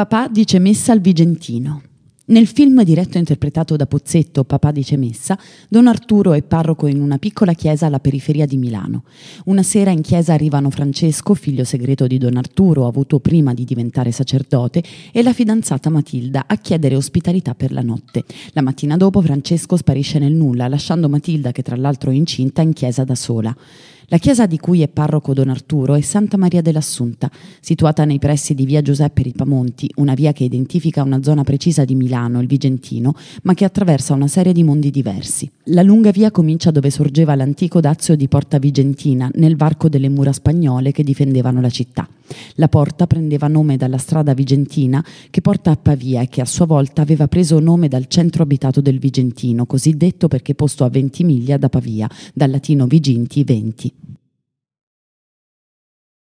Papà dice messa al Vigentino. Nel film diretto e interpretato da Pozzetto, Papà dice messa, Don Arturo è parroco in una piccola chiesa alla periferia di Milano. Una sera in chiesa arrivano Francesco, figlio segreto di Don Arturo, avuto prima di diventare sacerdote, e la fidanzata Matilda a chiedere ospitalità per la notte. La mattina dopo Francesco sparisce nel nulla, lasciando Matilda, che tra l'altro è incinta, in chiesa da sola. La chiesa di cui è parroco Don Arturo è Santa Maria dell'Assunta, situata nei pressi di via Giuseppe Ripamonti, una via che identifica una zona precisa di Milano, il Vigentino, ma che attraversa una serie di mondi diversi. La lunga via comincia dove sorgeva l'antico dazio di Porta Vigentina, nel varco delle mura spagnole che difendevano la città. La porta prendeva nome dalla strada vigentina che porta a Pavia e che a sua volta aveva preso nome dal centro abitato del Vigentino, così detto perché posto a 20 miglia da Pavia, dal latino viginti 20.